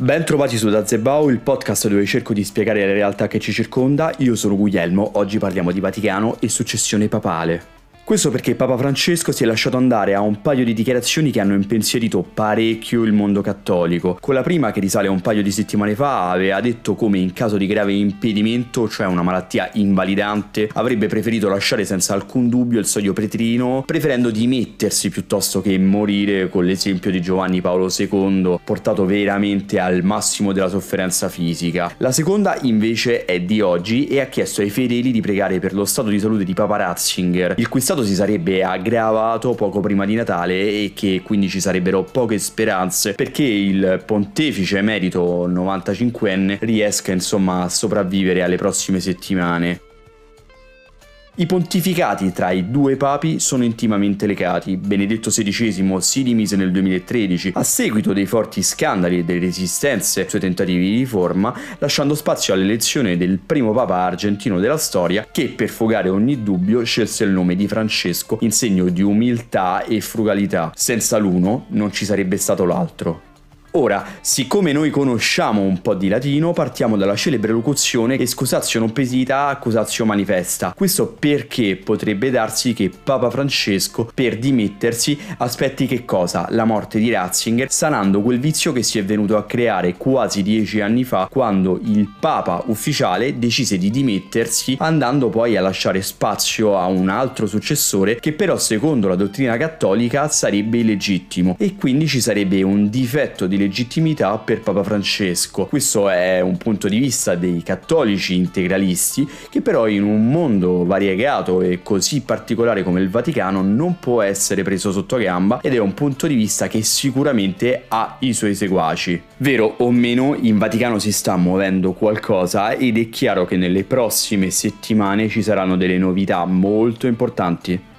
Ben trovati su Dazebao, il podcast dove cerco di spiegare la realtà che ci circonda. Io sono Guglielmo, oggi parliamo di Vaticano e successione papale. Questo perché Papa Francesco si è lasciato andare a un paio di dichiarazioni che hanno impensierito parecchio il mondo cattolico. Con la prima, che risale un paio di settimane fa, aveva detto come in caso di grave impedimento, cioè una malattia invalidante, avrebbe preferito lasciare senza alcun dubbio il soglio pretrino, preferendo dimettersi piuttosto che morire con l'esempio di Giovanni Paolo II, portato veramente al massimo della sofferenza fisica. La seconda invece è di oggi e ha chiesto ai fedeli di pregare per lo stato di salute di Papa Ratzinger, il cui stato stato si sarebbe aggravato poco prima di Natale e che quindi ci sarebbero poche speranze perché il pontefice emerito 95enne riesca insomma a sopravvivere alle prossime settimane. I pontificati tra i due papi sono intimamente legati. Benedetto XVI si dimise nel 2013 a seguito dei forti scandali e delle resistenze ai suoi tentativi di riforma, lasciando spazio all'elezione del primo papa argentino della storia che per fugare ogni dubbio scelse il nome di Francesco in segno di umiltà e frugalità. Senza l'uno non ci sarebbe stato l'altro. Ora, siccome noi conosciamo un po' di latino, partiamo dalla celebre locuzione excusatio non pesita, accusatio manifesta. Questo perché potrebbe darsi che Papa Francesco, per dimettersi, aspetti che cosa? La morte di Ratzinger, sanando quel vizio che si è venuto a creare quasi dieci anni fa, quando il Papa ufficiale decise di dimettersi, andando poi a lasciare spazio a un altro successore che però secondo la dottrina cattolica sarebbe illegittimo e quindi ci sarebbe un difetto legittimità per Papa Francesco. Questo è un punto di vista dei cattolici integralisti che però in un mondo variegato e così particolare come il Vaticano non può essere preso sotto gamba ed è un punto di vista che sicuramente ha i suoi seguaci. Vero o meno, in Vaticano si sta muovendo qualcosa ed è chiaro che nelle prossime settimane ci saranno delle novità molto importanti.